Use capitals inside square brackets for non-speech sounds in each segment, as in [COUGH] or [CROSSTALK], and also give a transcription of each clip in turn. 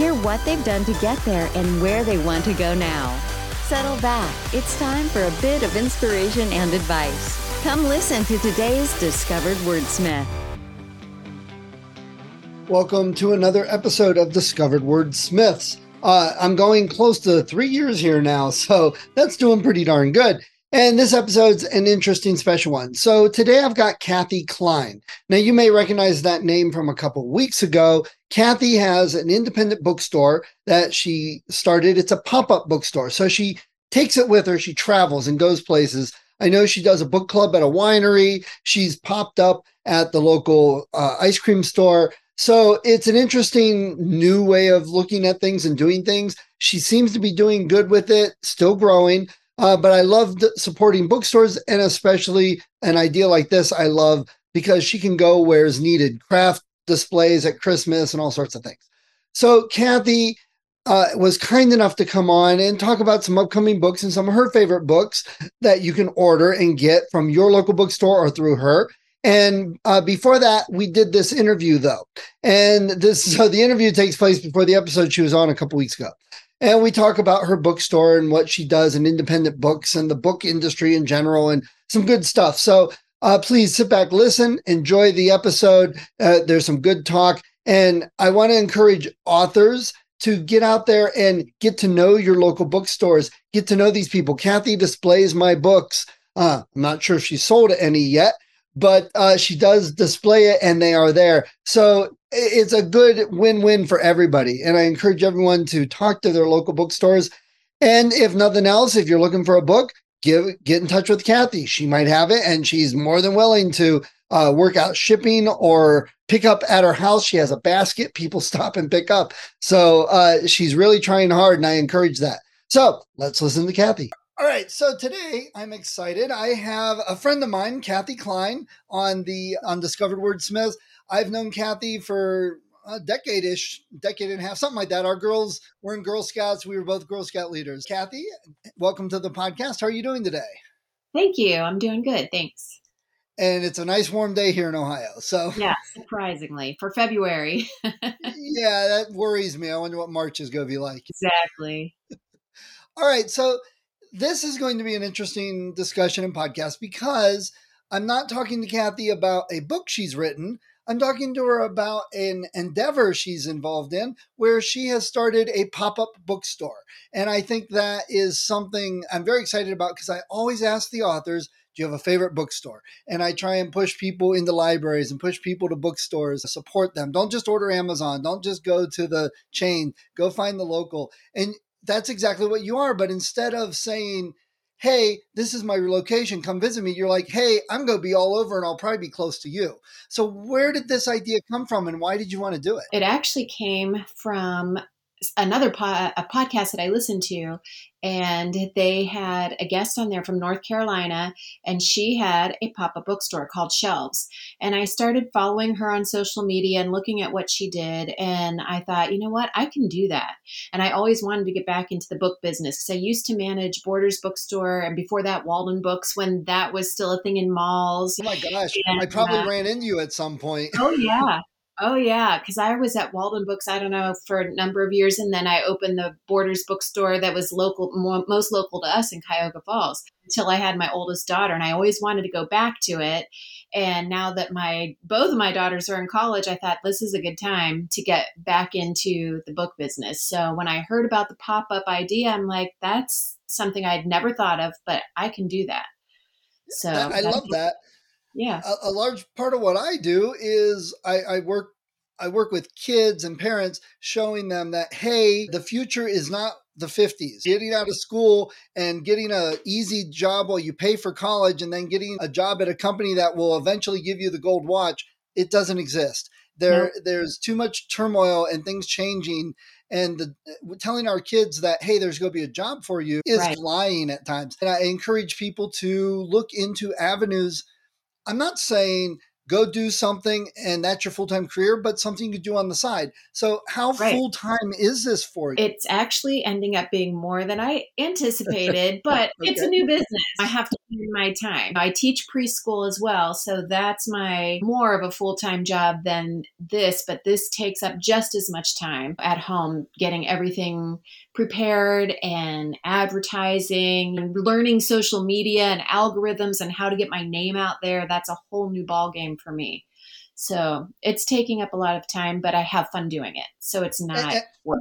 Hear what they've done to get there and where they want to go now. Settle back. It's time for a bit of inspiration and advice. Come listen to today's Discovered Wordsmith. Welcome to another episode of Discovered Wordsmiths. Uh, I'm going close to three years here now, so that's doing pretty darn good. And this episode's an interesting special one. So today I've got Kathy Klein. Now you may recognize that name from a couple weeks ago. Kathy has an independent bookstore that she started. It's a pop-up bookstore. So she takes it with her. She travels and goes places. I know she does a book club at a winery. She's popped up at the local uh, ice cream store. So it's an interesting new way of looking at things and doing things. She seems to be doing good with it, still growing. Uh, but I loved supporting bookstores and especially an idea like this. I love because she can go where is needed, craft displays at Christmas and all sorts of things. So Kathy uh, was kind enough to come on and talk about some upcoming books and some of her favorite books that you can order and get from your local bookstore or through her. And uh, before that, we did this interview though, and this [LAUGHS] so the interview takes place before the episode she was on a couple weeks ago. And we talk about her bookstore and what she does in independent books and the book industry in general and some good stuff. So uh, please sit back, listen, enjoy the episode. Uh, there's some good talk. And I want to encourage authors to get out there and get to know your local bookstores, get to know these people. Kathy displays my books. Uh, I'm not sure if she sold any yet, but uh, she does display it and they are there. So it's a good win-win for everybody. And I encourage everyone to talk to their local bookstores. And if nothing else, if you're looking for a book, give get in touch with Kathy. She might have it, and she's more than willing to uh, work out shipping or pick up at her house. She has a basket. People [LAUGHS] stop and pick up. So uh, she's really trying hard, and I encourage that. So let's listen to Kathy. All right, so today I'm excited. I have a friend of mine, Kathy Klein, on the on Discovered Wordsmith. I've known Kathy for a decade ish, decade and a half, something like that. Our girls were in Girl Scouts. We were both Girl Scout leaders. Kathy, welcome to the podcast. How are you doing today? Thank you. I'm doing good. Thanks. And it's a nice warm day here in Ohio. So, yeah, surprisingly for February. [LAUGHS] yeah, that worries me. I wonder what March is going to be like. Exactly. All right. So, this is going to be an interesting discussion and podcast because I'm not talking to Kathy about a book she's written. I'm talking to her about an endeavor she's involved in where she has started a pop up bookstore. And I think that is something I'm very excited about because I always ask the authors, do you have a favorite bookstore? And I try and push people into libraries and push people to bookstores, support them. Don't just order Amazon. Don't just go to the chain. Go find the local. And that's exactly what you are. But instead of saying, hey, this is my location, come visit me. You're like, hey, I'm going to be all over and I'll probably be close to you. So, where did this idea come from and why did you want to do it? It actually came from another po- a podcast that I listened to, and they had a guest on there from North Carolina, and she had a pop up bookstore called Shelves. And I started following her on social media and looking at what she did, and I thought, you know what, I can do that. And I always wanted to get back into the book business because I used to manage Borders Bookstore, and before that, Walden Books when that was still a thing in malls. Oh my gosh, and, I probably uh, ran into you at some point. Oh yeah. Oh yeah, because I was at Walden Books. I don't know for a number of years, and then I opened the Borders bookstore that was local, more, most local to us in Cuyahoga Falls until I had my oldest daughter, and I always wanted to go back to it. And now that my both of my daughters are in college, I thought this is a good time to get back into the book business. So when I heard about the pop up idea, I'm like, that's something I'd never thought of, but I can do that. So I love that yeah a, a, large part of what i do is I, I work i work with kids and parents showing them that hey the future is not the 50s getting out of school and getting a easy job while you pay for college and then getting a job at a company that will eventually give you the gold watch it doesn't exist. There there's too much turmoil and things changing and the telling our kids that hey there's going to be a job for you is right. lying at times. And i encourage people to look into avenues i'm not saying go do something and that's your full-time career but something you do on the side so how right. full-time is this for you it's actually ending up being more than i [LAUGHS] anticipated but okay. it's a new business i have to my time. I teach preschool as well, so that's my more of a full time job than this, but this takes up just as much time at home, getting everything prepared and advertising and learning social media and algorithms and how to get my name out there. That's a whole new ball game for me. So it's taking up a lot of time, but I have fun doing it. So it's not work.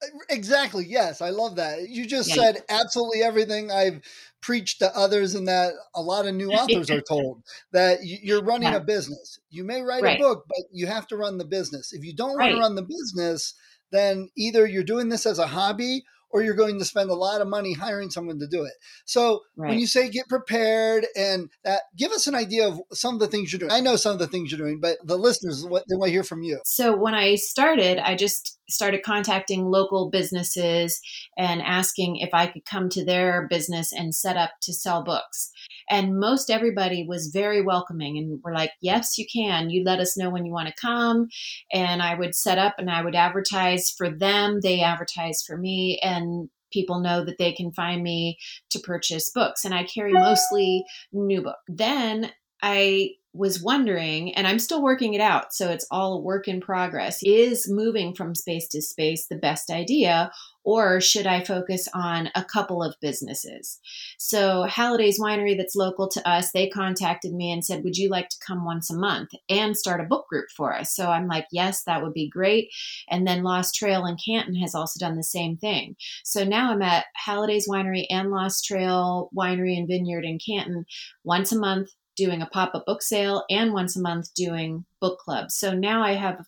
Uh, exactly. Yes, I love that. You just yeah. said absolutely everything I've preached to others, and that a lot of new [LAUGHS] authors are told that you're running yeah. a business. You may write right. a book, but you have to run the business. If you don't right. want to run the business, then either you're doing this as a hobby or you're going to spend a lot of money hiring someone to do it. So right. when you say get prepared and that, give us an idea of some of the things you're doing. I know some of the things you're doing, but the listeners, what they want to hear from you. So when I started, I just started contacting local businesses and asking if I could come to their business and set up to sell books. And most everybody was very welcoming and were like, yes, you can. You let us know when you want to come. And I would set up and I would advertise for them. They advertise for me. And people know that they can find me to purchase books. And I carry mostly new book. Then I was wondering, and I'm still working it out, so it's all a work in progress. Is moving from space to space the best idea, or should I focus on a couple of businesses? So, Halliday's Winery, that's local to us, they contacted me and said, Would you like to come once a month and start a book group for us? So, I'm like, Yes, that would be great. And then Lost Trail in Canton has also done the same thing. So, now I'm at Halliday's Winery and Lost Trail Winery and Vineyard in Canton once a month doing a pop up book sale and once a month doing book clubs. So now I have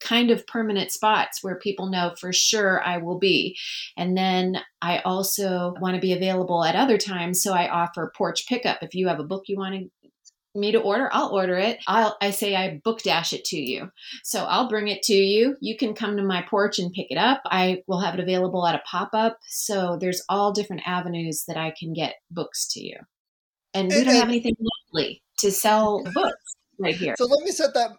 kind of permanent spots where people know for sure I will be. And then I also want to be available at other times. So I offer porch pickup. If you have a book you want to me to order, I'll order it. I'll I say I book dash it to you. So I'll bring it to you. You can come to my porch and pick it up. I will have it available at a pop-up. So there's all different avenues that I can get books to you. And we don't have anything locally to sell books right here. So let me set that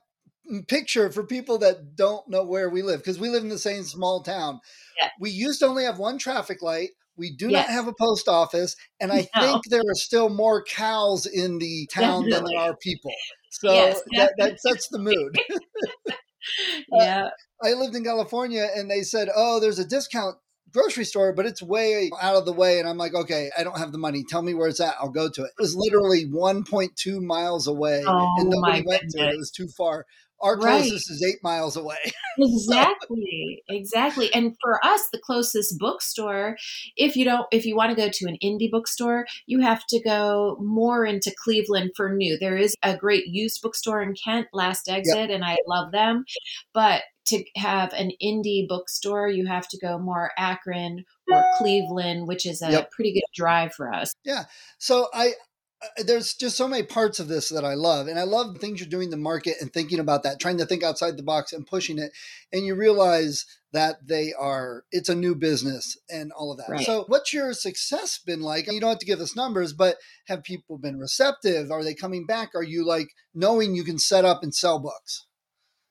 picture for people that don't know where we live because we live in the same small town. Yeah. We used to only have one traffic light. We do yes. not have a post office, and I no. think there are still more cows in the town Definitely. than there are people. So yes, that, that sets the mood. [LAUGHS] [LAUGHS] yeah. Uh, I lived in California, and they said, "Oh, there's a discount grocery store, but it's way out of the way. And I'm like, okay, I don't have the money. Tell me where it's at. I'll go to it. It was literally 1.2 miles away. Oh, and nobody went goodness. to it. It was too far. Our right. closest is eight miles away. [LAUGHS] exactly. Exactly. And for us, the closest bookstore, if you don't, if you want to go to an indie bookstore, you have to go more into Cleveland for new. There is a great used bookstore in Kent, Last Exit, yep. and I love them. But to have an indie bookstore, you have to go more Akron or Cleveland, which is a yep. pretty good drive for us. Yeah. So I, uh, there's just so many parts of this that I love. And I love the things you're doing the market and thinking about that, trying to think outside the box and pushing it. And you realize that they are, it's a new business and all of that. Right. So, what's your success been like? You don't have to give us numbers, but have people been receptive? Are they coming back? Are you like knowing you can set up and sell books?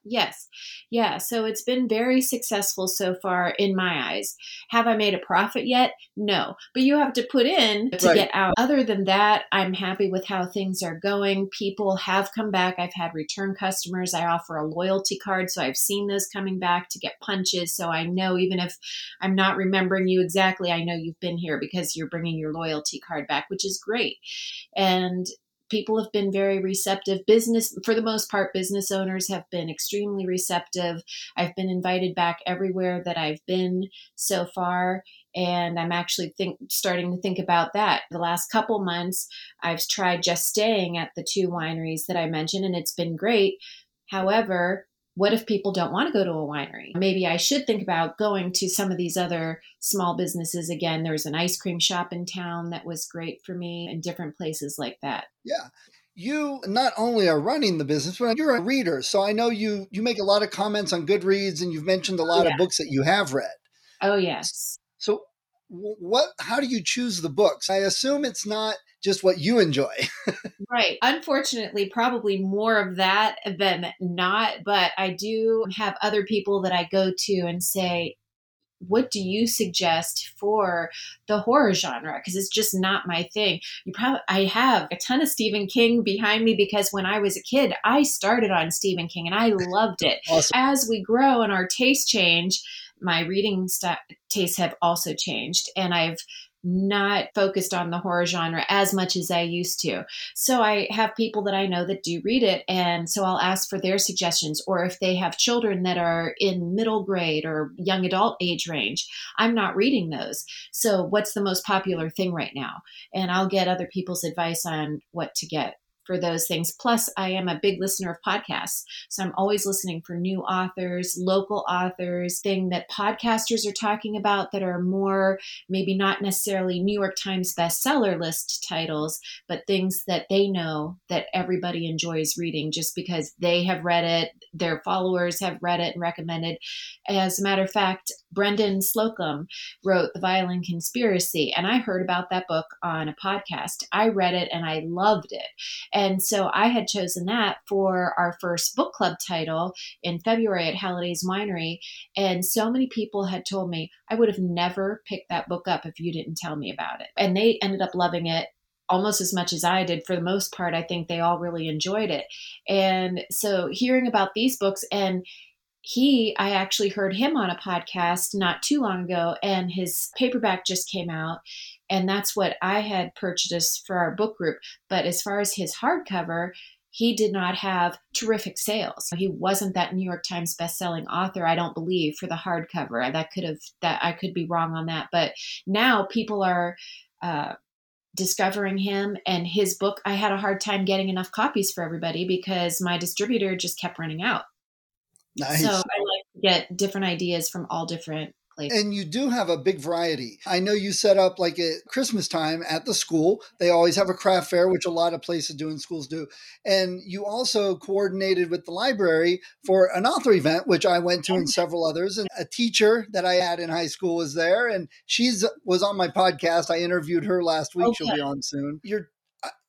Yes. Yeah. So it's been very successful so far in my eyes. Have I made a profit yet? No. But you have to put in to right. get out. Other than that, I'm happy with how things are going. People have come back. I've had return customers. I offer a loyalty card. So I've seen those coming back to get punches. So I know even if I'm not remembering you exactly, I know you've been here because you're bringing your loyalty card back, which is great. And people have been very receptive. Business, for the most part, business owners have been extremely receptive. I've been invited back everywhere that I've been so far. And I'm actually think, starting to think about that. The last couple months, I've tried just staying at the two wineries that I mentioned, and it's been great. However, what if people don't want to go to a winery? Maybe I should think about going to some of these other small businesses again. There's an ice cream shop in town that was great for me and different places like that. Yeah. you not only are running the business, but you're a reader. So I know you you make a lot of comments on Goodreads, and you've mentioned a oh, lot yeah. of books that you have read. Oh yes. So what? How do you choose the books? I assume it's not just what you enjoy. [LAUGHS] right. Unfortunately, probably more of that than not. But I do have other people that I go to and say, what do you suggest for the horror genre because it's just not my thing you probably i have a ton of stephen king behind me because when i was a kid i started on stephen king and i [LAUGHS] loved it awesome. as we grow and our tastes change my reading st- tastes have also changed and i've not focused on the horror genre as much as I used to. So I have people that I know that do read it. And so I'll ask for their suggestions. Or if they have children that are in middle grade or young adult age range, I'm not reading those. So what's the most popular thing right now? And I'll get other people's advice on what to get for those things. Plus, I am a big listener of podcasts. So I'm always listening for new authors, local authors, thing that podcasters are talking about that are more maybe not necessarily New York Times bestseller list titles, but things that they know that everybody enjoys reading just because they have read it, their followers have read it and recommended. As a matter of fact, Brendan Slocumb wrote The Violin Conspiracy, and I heard about that book on a podcast. I read it and I loved it. And so I had chosen that for our first book club title in February at Halliday's Winery. And so many people had told me I would have never picked that book up if you didn't tell me about it. And they ended up loving it almost as much as I did. For the most part, I think they all really enjoyed it. And so hearing about these books and he i actually heard him on a podcast not too long ago and his paperback just came out and that's what i had purchased for our book group. But as far as his hardcover he did not have terrific sales. He wasn't that new york times bestselling author i don't believe for the hardcover. That could have that i could be wrong on that. But now people are uh, discovering him and his book i had a hard time getting enough copies for everybody because my distributor just kept running out Nice. So I like to get different ideas from all different places. And you do have a big variety. I know you set up like at Christmas time at the school. They always have a craft fair, which a lot of places do and schools do. And you also coordinated with the library for an author event, which I went to and several others. And a teacher that I had in high school was there, and she's was on my podcast. I interviewed her last week. Okay. She'll be on soon. You're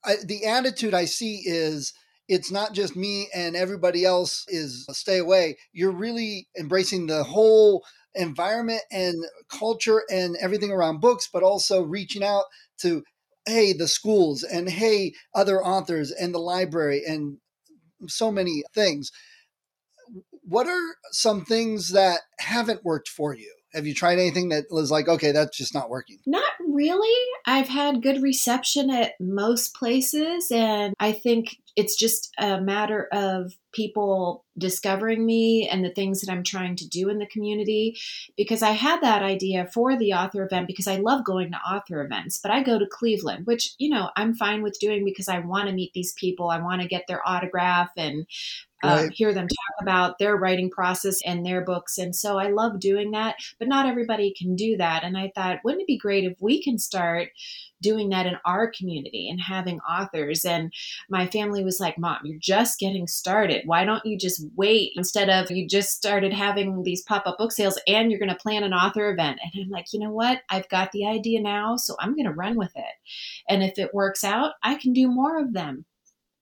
I, the attitude I see is it's not just me and everybody else is uh, stay away. You're really embracing the whole environment and culture and everything around books, but also reaching out to, hey, the schools and hey, other authors and the library and so many things. What are some things that haven't worked for you? Have you tried anything that was like, okay, that's just not working? Not really. I've had good reception at most places, and I think it's just a matter of people discovering me and the things that I'm trying to do in the community. Because I had that idea for the author event because I love going to author events, but I go to Cleveland, which, you know, I'm fine with doing because I want to meet these people. I want to get their autograph and um, right. hear them talk about their writing process and their books. And so I love doing that, but not everybody can do that. And I thought, wouldn't it be great if we can start doing that in our community and having authors? And my family was like, Mom, you're just getting started. Why don't you just wait instead of you just started having these pop up book sales and you're going to plan an author event? And I'm like, you know what? I've got the idea now, so I'm going to run with it. And if it works out, I can do more of them.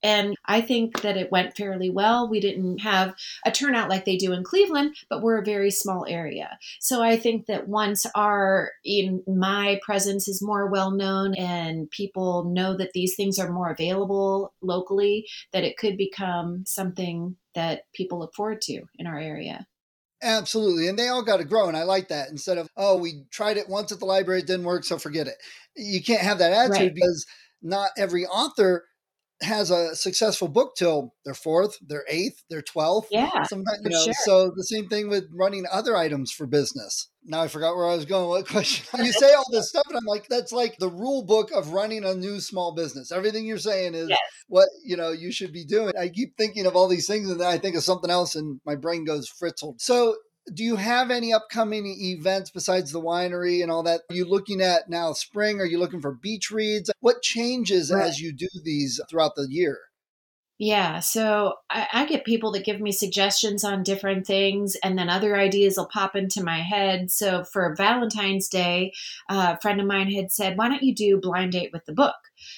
And I think that it went fairly well. We didn't have a turnout like they do in Cleveland, but we're a very small area. So I think that once our in my presence is more well known and people know that these things are more available locally, that it could become something that people look forward to in our area. Absolutely. And they all got to grow. And I like that. Instead of, oh, we tried it once at the library, it didn't work, so forget it. You can't have that attitude right. because not every author has a successful book till their fourth, their eighth, their twelfth. Yeah, sometimes you know. Sure. So the same thing with running other items for business. Now I forgot where I was going. What [LAUGHS] question? you say all this stuff, and I'm like, that's like the rule book of running a new small business. Everything you're saying is yes. what you know you should be doing. I keep thinking of all these things, and then I think of something else, and my brain goes fritzled. So do you have any upcoming events besides the winery and all that? Are you looking at now spring? Are you looking for beach reads? What changes right. as you do these throughout the year? Yeah, so I, I, get people that give me suggestions on different things, and then other ideas will pop into my head. So for Valentine's Day, uh, a friend of mine had said, Why don't you do blind date with the book?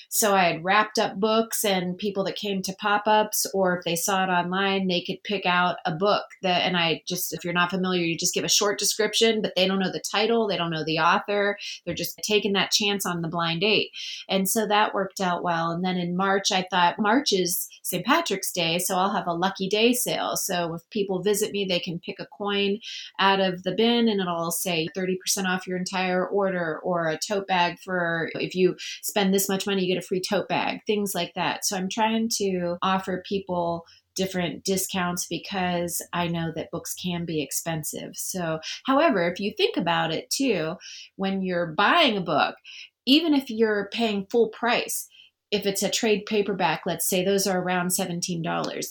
So I had wrapped up books, and people that came to pop ups, or if they saw it online, they could pick out a book that, and I just, if you're not familiar, you just give a short description, but they don't know the title, they don't know the author. They're just taking that chance on the blind date. And so that worked out well. And then in March, I thought, March is St. Patrick's Day, so I'll have a lucky day sale. So if people visit me, they can pick a coin out of the bin and it'll say 30% off your entire order or a tote bag for if you spend this much money, you get a free tote bag, things like that. So I'm trying to offer people different discounts because I know that books can be expensive. So, however, if you think about it too, when you're buying a book, even if you're paying full price, if it's a trade paperback, let's say those are around $17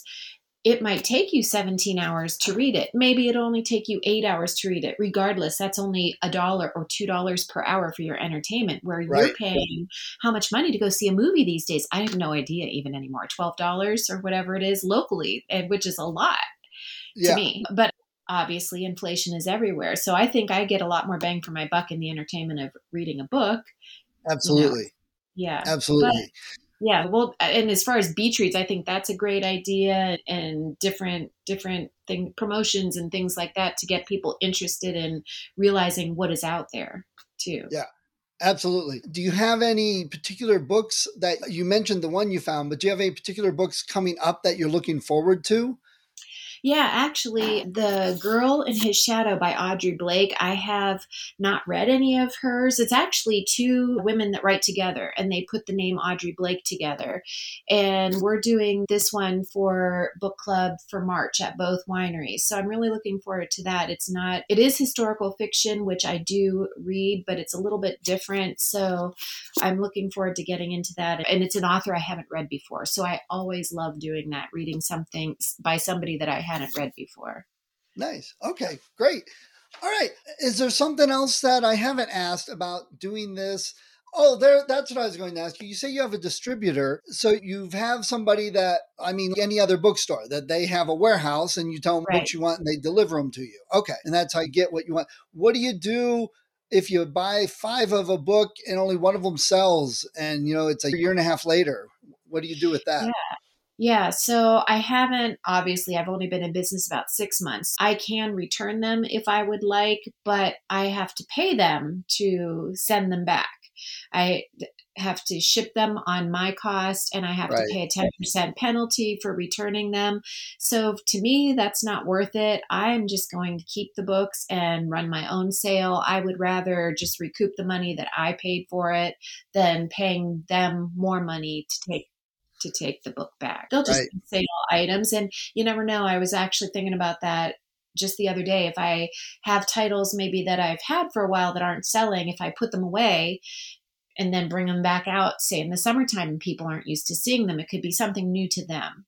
it might take you 17 hours to read it. Maybe it'll only take you eight hours to read it. Regardless, that's only a dollar or two dollars per hour for your entertainment, where right. you're paying how much money to go see a movie these days? I have no idea even anymore. $12 or whatever it is locally, eh, which is a lot yeah. to me. But obviously, inflation is everywhere. So I think I get a lot more bang for my buck in the entertainment of reading a book. Absolutely. You know? Yeah. Absolutely. But, yeah, well, and as far as beach reads, I think that's a great idea, and different different thing promotions and things like that to get people interested in realizing what is out there too. Yeah, absolutely. Do you have any particular books that you mentioned the one you found, but do you have any particular books coming up that you're looking forward to? Yeah, actually, The Girl in His Shadow by Audrey Blake, I have not read any of hers. It's actually two women that write together and they put the name Audrey Blake together. And we're doing this one for book club for March at both wineries. So I'm really looking forward to that. It's not, it is historical fiction, which I do read, but it's a little bit different. So I'm looking forward to getting into that. And it's an author I haven't read before. So I always love doing that, reading something by somebody that I have hadn't read before. Nice. Okay, great. All right. Is there something else that I haven't asked about doing this? Oh, there. That's what I was going to ask you. You say you have a distributor, so you have somebody that I mean, any other bookstore that they have a warehouse, and you tell them right. what you want, and they deliver them to you. Okay, and that's how you get what you want. What do you do? If you buy five of a book and only one of them sells, and you know it's a year and a half later, what do you do with that? Yeah. Yeah, so I haven't, obviously, I've only been in business about six months. I can return them if I would like, but I have to pay them to send them back. I have to ship them on my cost and I have right. to pay a 10% penalty for returning them. So to me, that's not worth it. I'm just going to keep the books and run my own sale. I would rather just recoup the money that I paid for it than paying them more money to take to take the book back. They'll just right. sale items. And you never know. I was actually thinking about that just the other day. If I have titles maybe that I've had for a while that aren't selling, if I put them away and then bring them back out, say in the summertime and people aren't used to seeing them, it could be something new to them.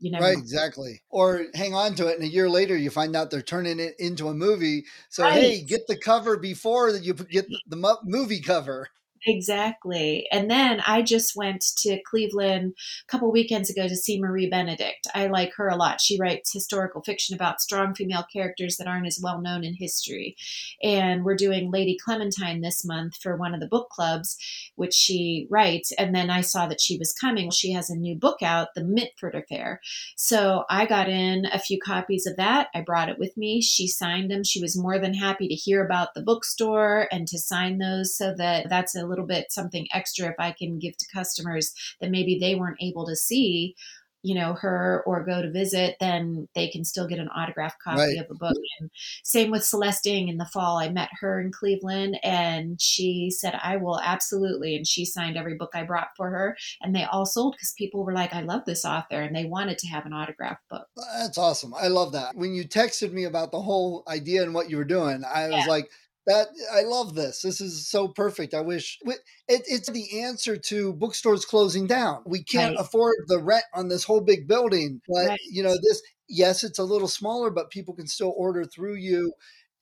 You know, right, exactly. Or hang on to it, and a year later you find out they're turning it into a movie. So right. hey, get the cover before that you get the movie cover. Exactly. And then I just went to Cleveland a couple weekends ago to see Marie Benedict. I like her a lot. She writes historical fiction about strong female characters that aren't as well known in history. And we're doing Lady Clementine this month for one of the book clubs, which she writes. And then I saw that she was coming. She has a new book out, The Mitford Affair. So I got in a few copies of that. I brought it with me. She signed them. She was more than happy to hear about the bookstore and to sign those so that that's a little bit something extra if I can give to customers that maybe they weren't able to see you know her or go to visit then they can still get an autographed copy right. of a book. And same with celeste Ng in the fall. I met her in cleveland and she said i will absolutely and she signed every book i brought for her and they all sold because people were like i love this author and they wanted to have an autographed book. That's awesome. I love that. When you texted me about the whole idea and what you were doing i yeah. was like that I love this. This is so perfect. I wish it, it's the answer to bookstores closing down. We can't right. afford the rent on this whole big building, but right. you know this. Yes, it's a little smaller, but people can still order through you,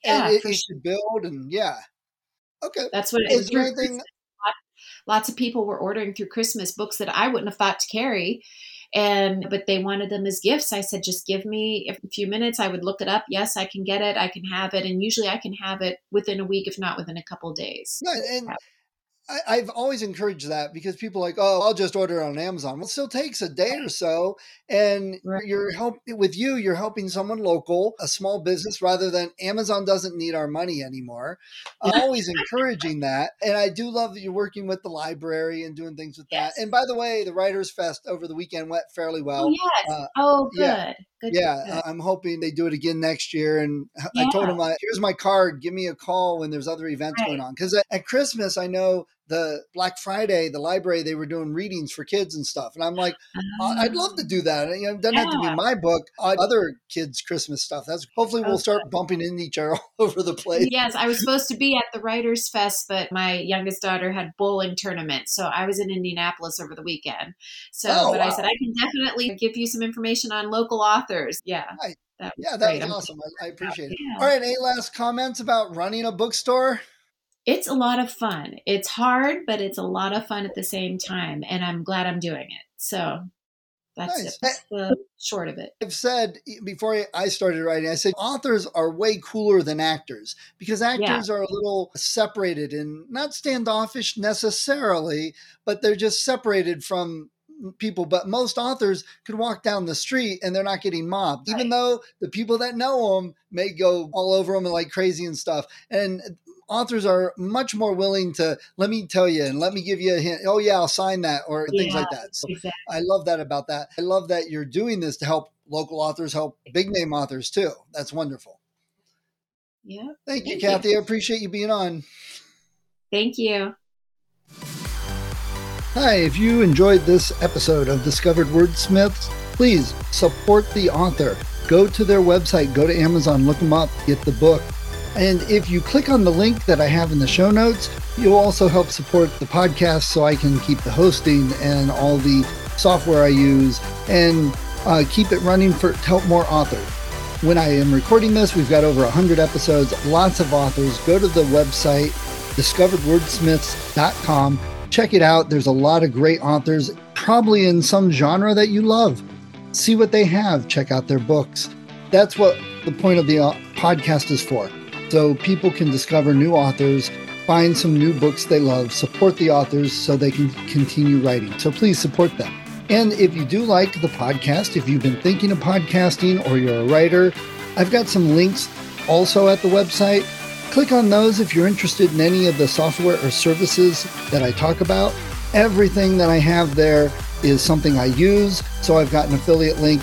yeah, and it, it should build. And yeah, okay, that's what it is. There anything? Lots of people were ordering through Christmas books that I wouldn't have thought to carry and but they wanted them as gifts. I said, just give me a few minutes. I would look it up. Yes, I can get it. I can have it, and usually I can have it within a week, if not within a couple days. Right, and I, have always encouraged that because people are like, oh, I'll just order it on Amazon. Well, it still takes a day or so, and right. you're helping with you. You're helping someone local, a small business, rather than Amazon doesn't need our money anymore. I'm always encouraging that, and I do love that you're working with the library and doing things with yes. that. And by the way, the Writers Fest over the weekend went fairly well. Oh yes. Uh, oh good. Yeah. Good, yeah, good. I'm hoping they do it again next year. And yeah. I told them, "Here's my card. Give me a call when there's other events right. going on." Because at Christmas, I know the Black Friday, the library, they were doing readings for kids and stuff. And I'm like, I'd love to ah. do that. You know, it doesn't yeah. have to be my book, uh, other kids' Christmas stuff. That's hopefully we'll start bumping into each other [LAUGHS] all over the place. Yes, I was supposed to be at the Writers Fest, but my youngest daughter had bowling tournament. So I was in Indianapolis over the weekend. So, oh, but wow. I said, I can definitely give you some information on local authors. Yeah. Right. That yeah, that great. was awesome. I, I appreciate it. Yeah. All right. Any last comments about running a bookstore? It's a lot of fun. It's hard, but it's a lot of fun at the same time. And I'm glad I'm doing it. So that's, nice. that's eh, the short of it. I've said before I started writing, I said authors are way cooler than actors because actors yeah. are a little separated and not standoffish necessarily, but they're just separated from people, but most authors could walk down the street and they're not getting mobbed, right. even though the people that know them may go all over them and like crazy and stuff. And authors are much more willing to let me tell you and let me give you a hint. Oh yeah, I'll sign that or yeah, things like that. So exactly. I love that about that. I love that you're doing this to help local authors, help big name authors too. That's wonderful. Yeah. Thank, Thank you, Kathy. You. I appreciate you being on. Thank you. Hi, if you enjoyed this episode of Discovered Wordsmiths, please support the author. Go to their website, go to Amazon, look them up, get the book. And if you click on the link that I have in the show notes, you'll also help support the podcast so I can keep the hosting and all the software I use and uh, keep it running for to help more authors. When I am recording this, we've got over 100 episodes, lots of authors. Go to the website, discoveredwordsmiths.com. Check it out. There's a lot of great authors, probably in some genre that you love. See what they have, check out their books. That's what the point of the uh, podcast is for so people can discover new authors, find some new books they love, support the authors so they can continue writing. So please support them. And if you do like the podcast, if you've been thinking of podcasting or you're a writer, I've got some links also at the website. Click on those if you're interested in any of the software or services that I talk about. Everything that I have there is something I use. So I've got an affiliate link.